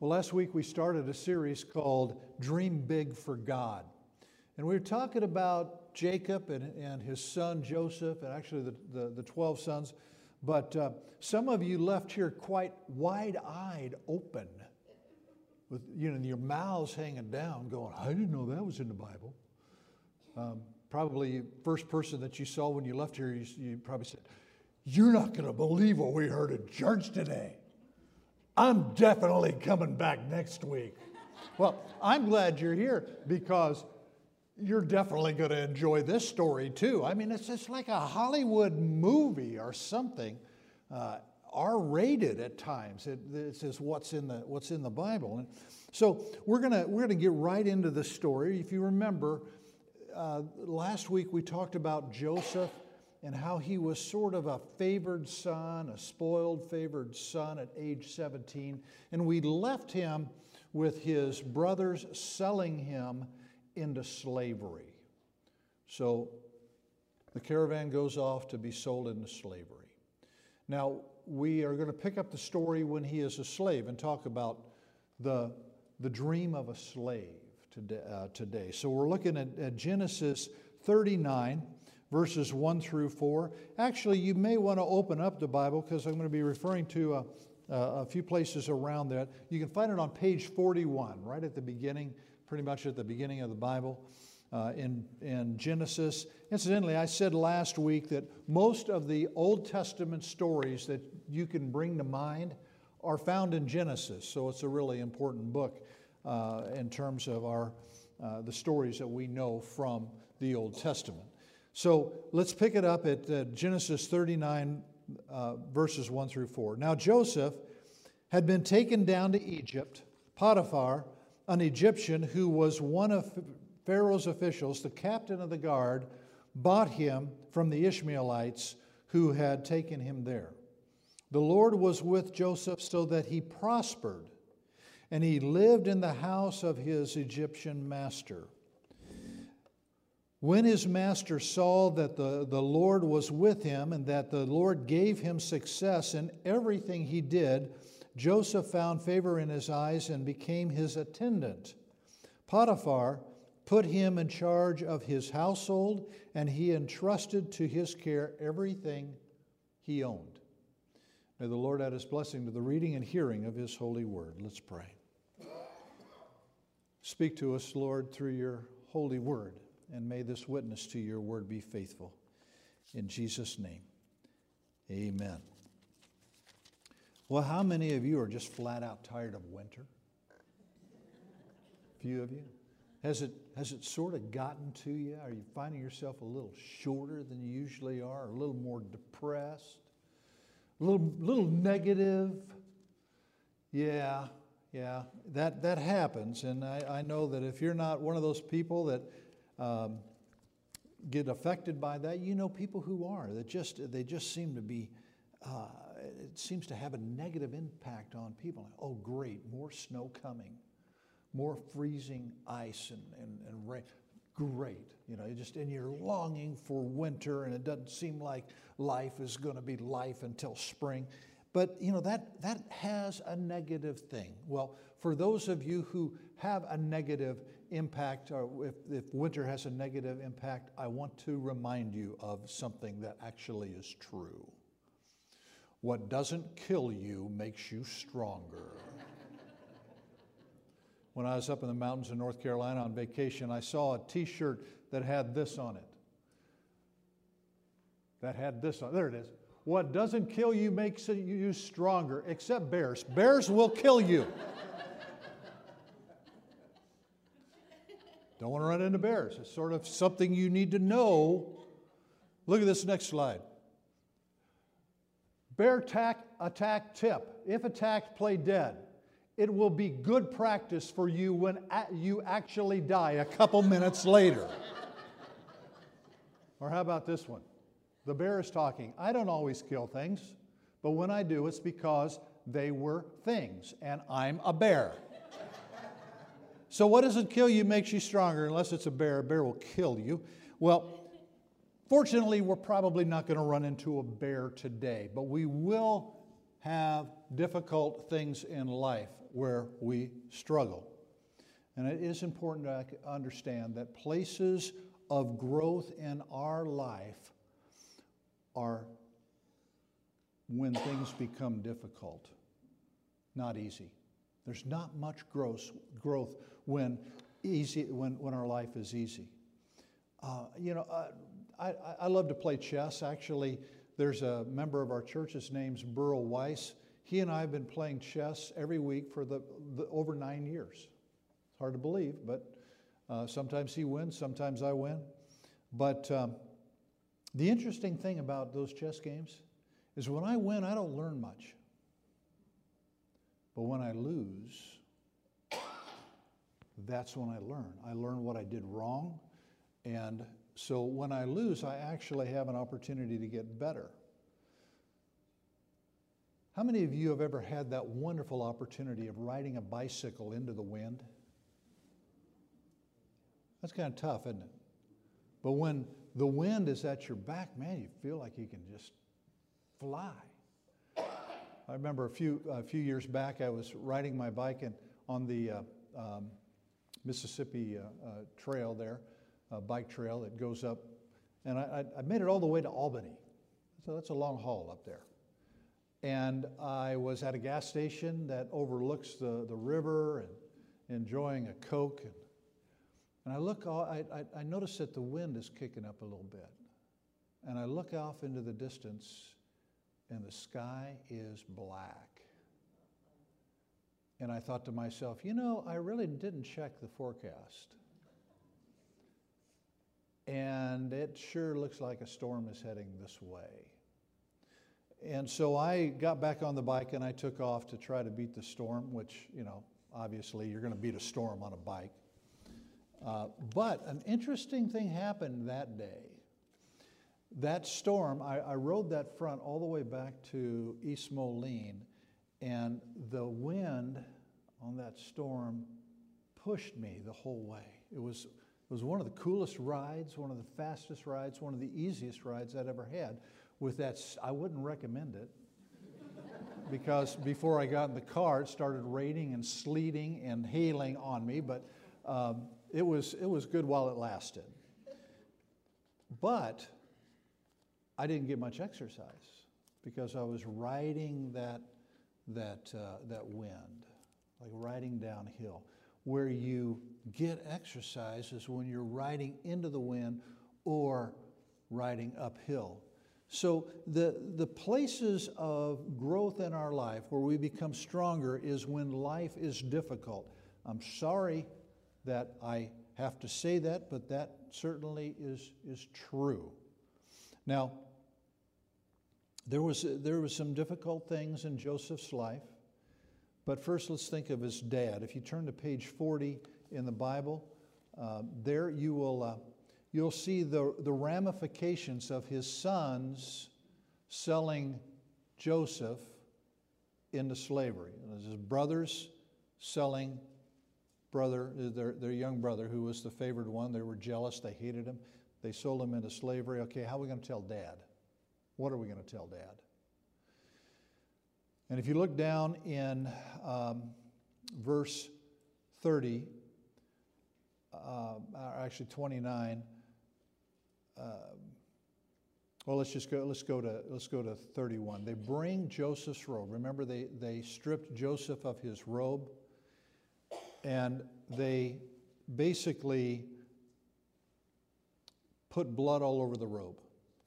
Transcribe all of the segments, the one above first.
Well, last week we started a series called Dream Big for God. And we were talking about Jacob and, and his son Joseph, and actually the, the, the 12 sons. But uh, some of you left here quite wide eyed open, with you know, your mouths hanging down, going, I didn't know that was in the Bible. Um, probably first person that you saw when you left here, you, you probably said, You're not going to believe what we heard at church today. I'm definitely coming back next week. Well, I'm glad you're here because you're definitely going to enjoy this story too. I mean, it's just like a Hollywood movie or something, uh, R-rated at times. It, it, says what's in the what's in the Bible, and so we're gonna we're gonna get right into the story. If you remember, uh, last week we talked about Joseph and how he was sort of a favored son, a spoiled favored son at age 17. And we left him with his brothers selling him into slavery. So the caravan goes off to be sold into slavery. Now, we are going to pick up the story when he is a slave and talk about the, the dream of a slave today. Uh, today. So we're looking at, at Genesis 39 verses 1 through 4. Actually, you may want to open up the Bible because I'm going to be referring to a, a, few places around that. You can find it on page 41, right at the beginning, pretty much at the beginning of the Bible. Uh, in, in Genesis. Incidentally, I said last week that most of the Old Testament stories that you can bring to mind are found in Genesis, so it's a really important book uh, in terms of our, uh, the stories that we know from the Old Testament. So let's pick it up at uh, Genesis 39, uh, verses 1 through 4. Now Joseph had been taken down to Egypt. Potiphar, an Egyptian who was one of Pharaoh's officials, the captain of the guard, bought him from the Ishmaelites who had taken him there. The Lord was with Joseph so that he prospered, and he lived in the house of his Egyptian master. When his master saw that the, the Lord was with him and that the Lord gave him success in everything he did, Joseph found favor in his eyes and became his attendant. Potiphar put him in charge of his household, and he entrusted to his care everything he owned. May the Lord add his blessing to the reading and hearing of his holy word. Let's pray. Speak to us, Lord, through your holy word and may this witness to your word be faithful. In Jesus' name, amen. Well, how many of you are just flat out tired of winter? A few of you? Has it, has it sort of gotten to you? Are you finding yourself a little shorter than you usually are, a little more depressed, a little, little negative? Yeah, yeah, that, that happens. And I, I know that if you're not one of those people that um, get affected by that. You know people who are that just they just seem to be. Uh, it seems to have a negative impact on people. Oh, great, more snow coming, more freezing ice and, and, and rain. Great, you know, you just and you're longing for winter, and it doesn't seem like life is going to be life until spring. But you know that that has a negative thing. Well, for those of you who have a negative impact, or if, if winter has a negative impact, I want to remind you of something that actually is true. What doesn't kill you makes you stronger. when I was up in the mountains in North Carolina on vacation, I saw a t shirt that had this on it. That had this on There it is. What doesn't kill you makes you stronger, except bears. Bears will kill you. Don't want to run into bears. It's sort of something you need to know. Look at this next slide. Bear attack, attack tip. If attacked, play dead. It will be good practice for you when you actually die a couple minutes later. or how about this one? The bear is talking. I don't always kill things, but when I do, it's because they were things, and I'm a bear. So, what doesn't kill you makes you stronger, unless it's a bear. A bear will kill you. Well, fortunately, we're probably not going to run into a bear today, but we will have difficult things in life. where we struggle. And it is important to understand that places of growth in our life are when things become difficult, not easy. There's not much growth, growth when, easy, when, when our life is easy. Uh, you know, uh, I, I love to play chess. Actually, there's a member of our church, his name's Burl Weiss. He and I have been playing chess every week for the, the over nine years. It's hard to believe, but uh, sometimes he wins, sometimes I win. But um, the interesting thing about those chess games is when I win, I don't learn much. But when I lose, that's when I learn. I learn what I did wrong. And so when I lose, I actually have an opportunity to get better. How many of you have ever had that wonderful opportunity of riding a bicycle into the wind? That's kind of tough, isn't it? But when the wind is at your back, man, you feel like you can just fly. I remember a few, a few years back, I was riding my bike and on the uh, um, Mississippi uh, uh, Trail there, bike trail that goes up, and I, I made it all the way to Albany. So that's a long haul up there. And I was at a gas station that overlooks the, the river and enjoying a Coke. And, and I look, I, I, I notice that the wind is kicking up a little bit. And I look off into the distance and the sky is black. And I thought to myself, you know, I really didn't check the forecast. And it sure looks like a storm is heading this way. And so I got back on the bike and I took off to try to beat the storm, which, you know, obviously you're going to beat a storm on a bike. Uh, but an interesting thing happened that day that storm, I, I, rode that front all the way back to East Moline, and the wind on that storm pushed me the whole way. It was, it was one of the coolest rides, one of the fastest rides, one of the easiest rides I'd ever had. With that, I wouldn't recommend it because before I got in the car, it started raining and sleeting and hailing on me, but um, it, was, it was good while it lasted. But I didn't get much exercise because I was riding that, that, uh, that wind, like riding downhill. Where you get exercise is when you're riding into the wind or riding uphill. So, the, the places of growth in our life where we become stronger is when life is difficult. I'm sorry that I have to say that, but that certainly is, is true. Now, there was, there was some difficult things in Joseph's life, but first let's think of his dad. If you turn to page 40 in the Bible, uh, there you will uh, you'll see the, the ramifications of his sons selling Joseph into slavery. His brothers selling brother, their, their young brother, who was the favored one. They were jealous, they hated him. They sold him into slavery. Okay, how are we going to tell dad? What are we going to tell dad? And if you look down in um, verse 30, uh, actually 29, uh, well, let's just go. Let's go to let's go to 31. They bring Joseph's robe. Remember, they they stripped Joseph of his robe, and they basically put blood all over the robe,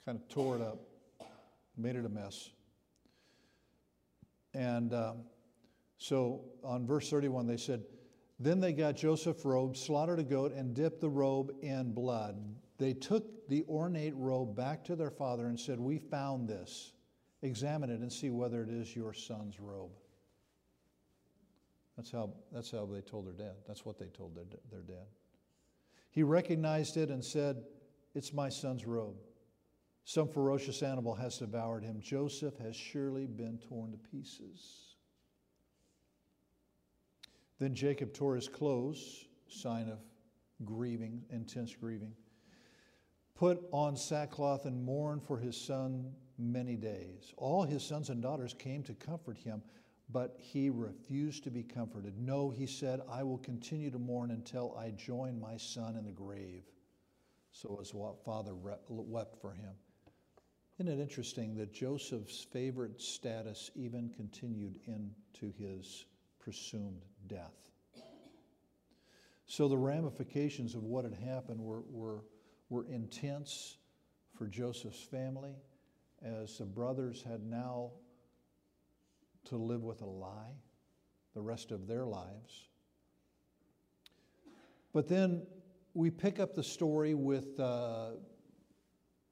kind of tore it up made it a mess. And uh, so on verse 31, they said, Then they got Joseph's robe, slaughtered a goat, and dipped the robe in blood. They took the ornate robe back to their father and said, We found this. Examine it and see whether it is your son's robe. That's how, that's how they told their dad. That's what they told their, their dad. He recognized it and said, It's my son's robe. Some ferocious animal has devoured him. Joseph has surely been torn to pieces. Then Jacob tore his clothes, sign of grieving, intense grieving, put on sackcloth and mourned for his son many days. All his sons and daughters came to comfort him, but he refused to be comforted. No, he said, I will continue to mourn until I join my son in the grave. So his father wept for him. Isn't it interesting that Joseph's favorite status even continued into his presumed death? So the ramifications of what had happened were, were, were intense for Joseph's family as the brothers had now to live with a lie the rest of their lives. But then we pick up the story with uh,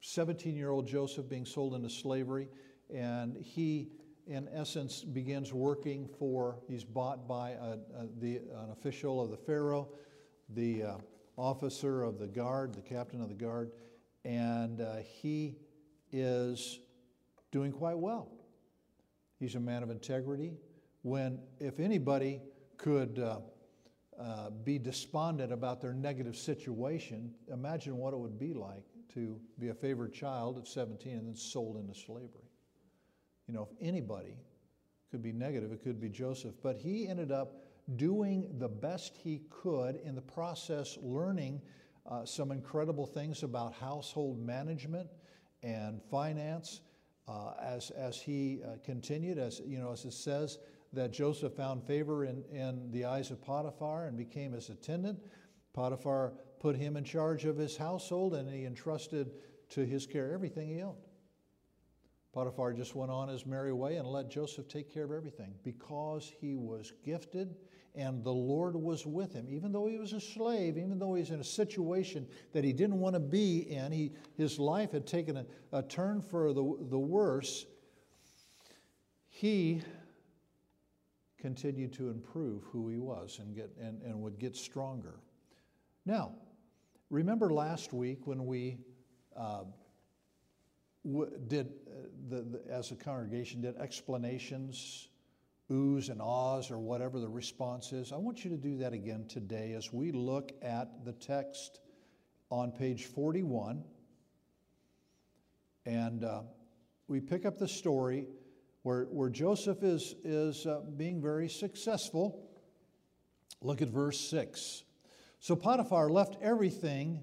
17 uh, year old Joseph being sold into slavery, and he, in essence, begins working for, he's bought by a, a, the, an official of the Pharaoh, the uh, officer of the guard, the captain of the guard, and uh, he is doing quite well. He's a man of integrity. When, if anybody could uh, uh, be despondent about their negative situation, imagine what it would be like to be a favored child at 17 and then sold into slavery. You know, if anybody could be negative, it could be Joseph. But he ended up doing the best he could in the process, learning uh, some incredible things about household management and finance uh, as, as he uh, continued, as, you know, as it says, that Joseph found favor in, in the eyes of Potiphar and became his attendant. Potiphar put him in charge of his household and he entrusted to his care everything he owned. Potiphar just went on his merry way and let Joseph take care of everything because he was gifted and the Lord was with him. Even though he was a slave, even though he was in a situation that he didn't want to be in, he, his life had taken a, a turn for the, the worse, he continued to improve who he was and, get, and, and would get stronger. Now, remember last week when we uh, did, uh, the, the, as a congregation, did explanations oohs and ahs or whatever the response is. I want you to do that again today as we look at the text on page 41. And uh, we pick up the story where, where Joseph is, is uh, being very successful. Look at verse 6. So Potiphar left everything.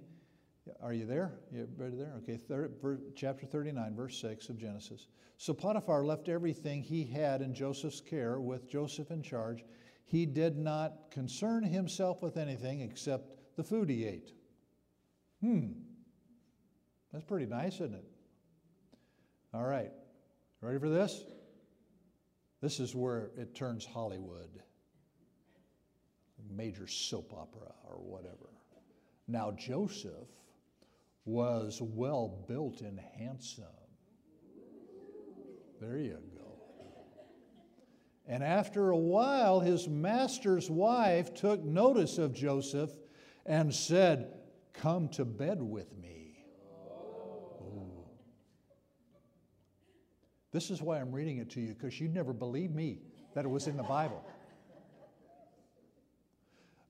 Are you there? You ready there? Okay, third, chapter 39, verse 6 of Genesis. So Potiphar left everything he had in Joseph's care with Joseph in charge. He did not concern himself with anything except the food he ate. Hmm. That's pretty nice, isn't it? All right. Ready for this? This is where it turns Hollywood, major soap opera or whatever. Now, Joseph was well built and handsome. There you go. And after a while, his master's wife took notice of Joseph and said, Come to bed with me. Ooh. This is why I'm reading it to you, because you'd never believed me that it was in the Bible.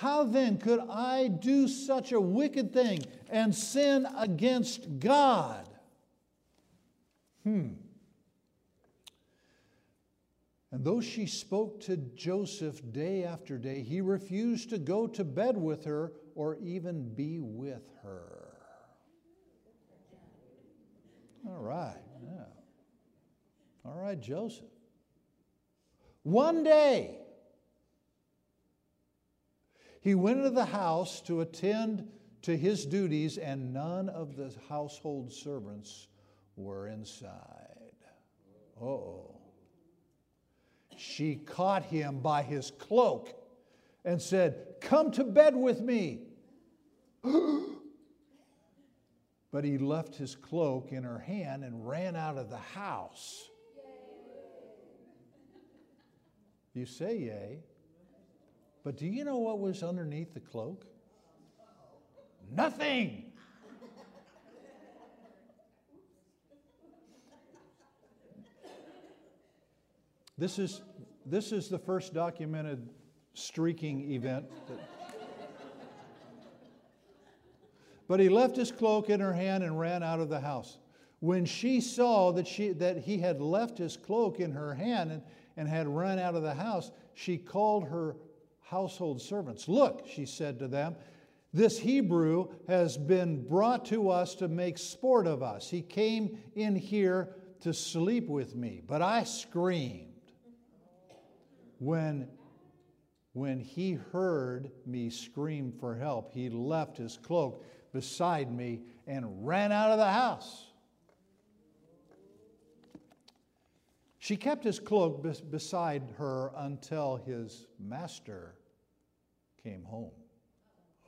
How then could I do such a wicked thing and sin against God? Hmm. And though she spoke to Joseph day after day, he refused to go to bed with her or even be with her. All right, yeah. All right, Joseph. One day, he went into the house to attend to his duties, and none of the household servants were inside. oh she caught him by his cloak and said, Come to bed with me. but he left his cloak in her hand and ran out of the house. You say yay. But do you know what was underneath the cloak? Nothing. This is, this is the first documented streaking event. but he left his cloak in her hand and ran out of the house. When she saw that, she, that he had left his cloak in her hand and, and had run out of the house, she called her household servants. Look, she said to them, this Hebrew has been brought to us to make sport of us. He came in here to sleep with me, but I screamed. When, when he heard me scream for help, he left his cloak beside me and ran out of the house. She kept his cloak beside her until his master came home.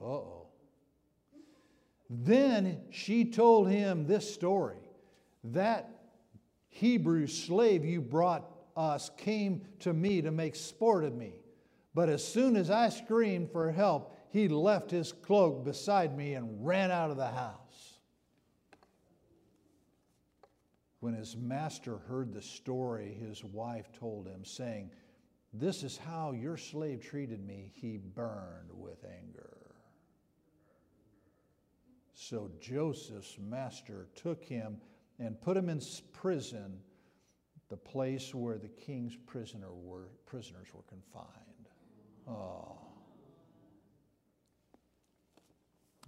Uh oh. Then she told him this story that Hebrew slave you brought us came to me to make sport of me. But as soon as I screamed for help, he left his cloak beside me and ran out of the house. When his master heard the story his wife told him, saying, This is how your slave treated me, he burned with anger. So Joseph's master took him and put him in prison, the place where the king's prisoner were, prisoners were confined. Oh.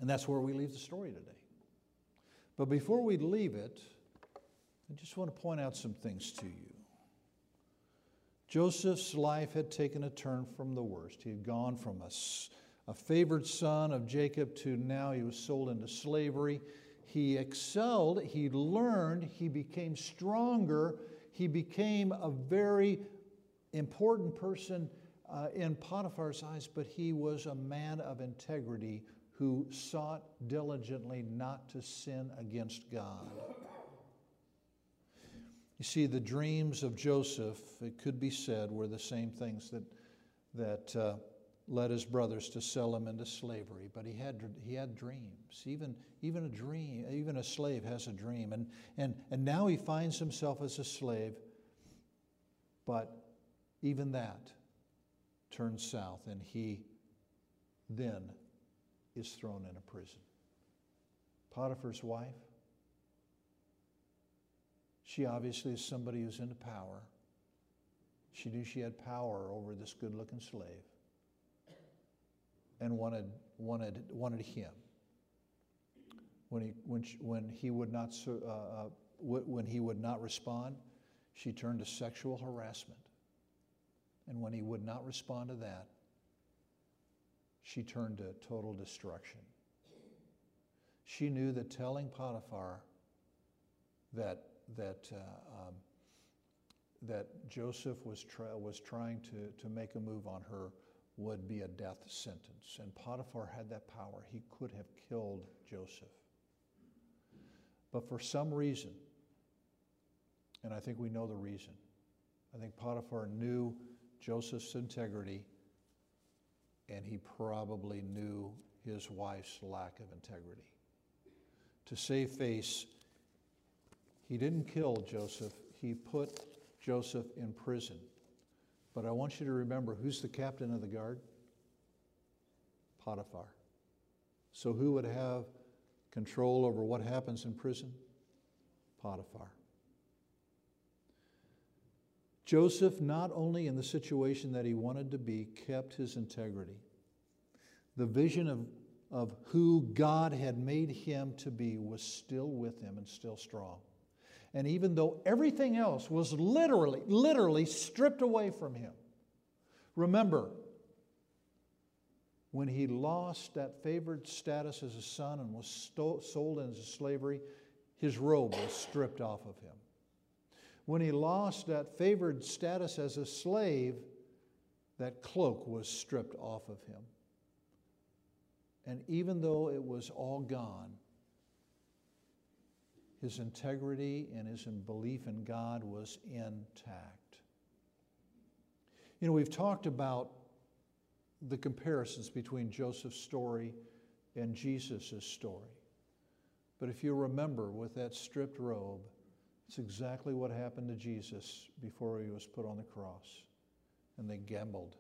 And that's where we leave the story today. But before we leave it, I just want to point out some things to you. Joseph's life had taken a turn from the worst. He had gone from a a favored son of Jacob to now he was sold into slavery. He excelled, he learned, he became stronger, he became a very important person uh, in Potiphar's eyes, but he was a man of integrity who sought diligently not to sin against God. You see, the dreams of Joseph, it could be said, were the same things that, that uh, led his brothers to sell him into slavery. But he had, he had dreams. Even, even a dream, even a slave has a dream. And, and, and now he finds himself as a slave, but even that turns south, and he then is thrown in a prison. Potiphar's wife, she obviously is somebody who's into power. She knew she had power over this good looking slave and wanted, wanted, wanted him. When he, when, she, when, he would not, uh, uh, when he would not respond, she turned to sexual harassment. And when he would not respond to that, she turned to total destruction. She knew that telling Potiphar that, that, uh, um, that Joseph was, tra- was trying to, to make a move on her would be a death sentence. And Potiphar had that power. He could have killed Joseph. But for some reason, and I think we know the reason, I think Potiphar knew Joseph's integrity, and he probably knew his wife's lack of integrity. To save face, he didn't kill Joseph, he put Joseph in prison. But I want you to remember who's the captain of the guard? Potiphar. So who would have control over what happens in prison? Potiphar. Joseph, not only in the situation that he wanted to be, kept his integrity. The vision of, of who God had made him to be was still with him and still strong. And even though everything else was literally, literally stripped away from him, remember, when he lost that favored status as a son and was sold into slavery, his robe was stripped off of him. When he lost that favored status as a slave, that cloak was stripped off of him. And even though it was all gone, his integrity and his belief in God was intact. You know, we've talked about the comparisons between Joseph's story and Jesus' story. But if you remember with that stripped robe, it's exactly what happened to Jesus before he was put on the cross. And they gambled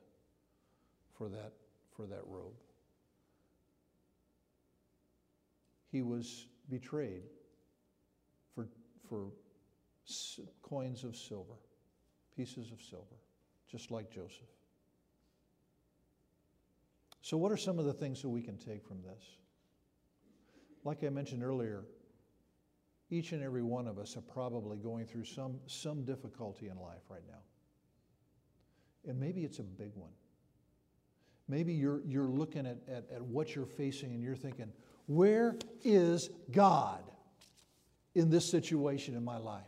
for that, for that robe. He was betrayed for, for coins of silver, pieces of silver, just like Joseph. So, what are some of the things that we can take from this? Like I mentioned earlier, each and every one of us are probably going through some, some difficulty in life right now. And maybe it's a big one. Maybe you're, you're looking at, at, at what you're facing and you're thinking, where is God in this situation in my life?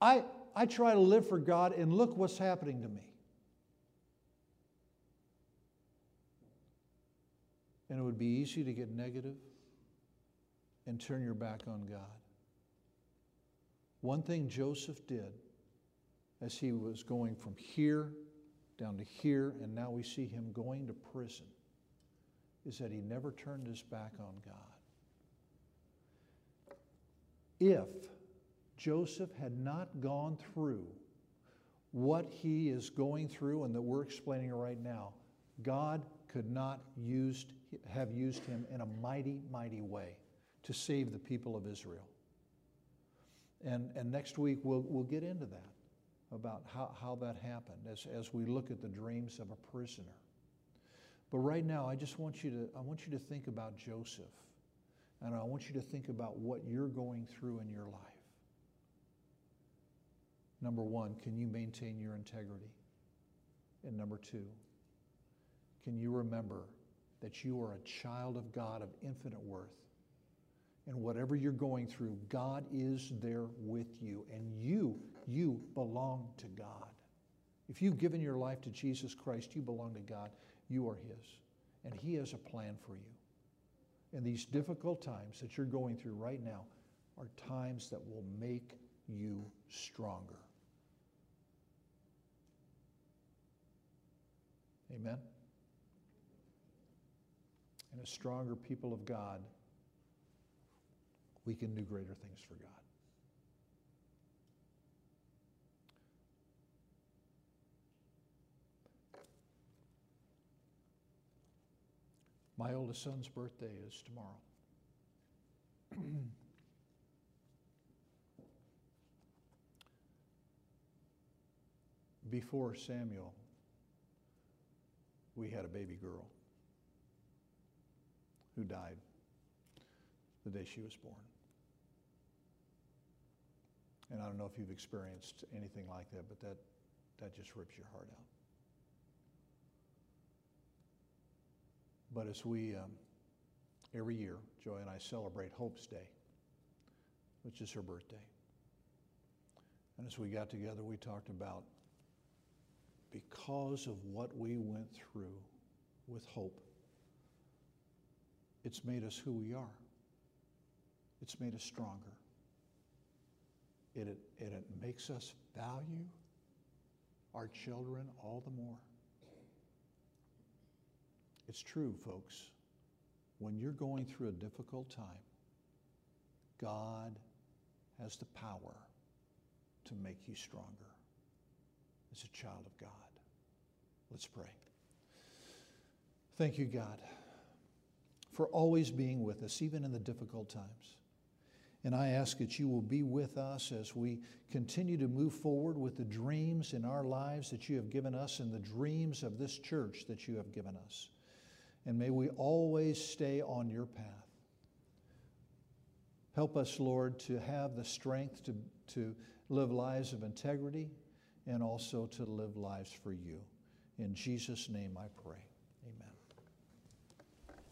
I, I try to live for God, and look what's happening to me. And it would be easy to get negative and turn your back on God. One thing Joseph did as he was going from here down to here, and now we see him going to prison, is that he never turned his back on God. If Joseph had not gone through what he is going through and that we're explaining right now, God could not used, have used him in a mighty, mighty way to save the people of Israel. And, and next week we'll, we'll get into that, about how, how that happened as, as we look at the dreams of a prisoner. But right now, I just want you to, I want you to think about Joseph. And I want you to think about what you're going through in your life. Number one, can you maintain your integrity? And number two, can you remember that you are a child of God of infinite worth? And whatever you're going through, God is there with you. And you, you belong to God. If you've given your life to Jesus Christ, you belong to God. You are His. And He has a plan for you. And these difficult times that you're going through right now are times that will make you stronger. Amen? And as stronger people of God, we can do greater things for God. My oldest son's birthday is tomorrow. Before Samuel, we had a baby girl who died the day she was born. And I don't know if you've experienced anything like that, but that, that just rips your heart out. But as we, um, every year, Joy and I celebrate Hope's Day, which is her birthday. And as we got together, we talked about because of what we went through with hope, it's made us who we are. It's made us stronger. It, it, it makes us value our children all the more. It's true, folks. When you're going through a difficult time, God has the power to make you stronger as a child of God. Let's pray. Thank you, God, for always being with us, even in the difficult times. And I ask that you will be with us as we continue to move forward with the dreams in our lives that you have given us and the dreams of this church that you have given us. And may we always stay on your path. Help us, Lord, to have the strength to, to live lives of integrity and also to live lives for you. In Jesus' name I pray.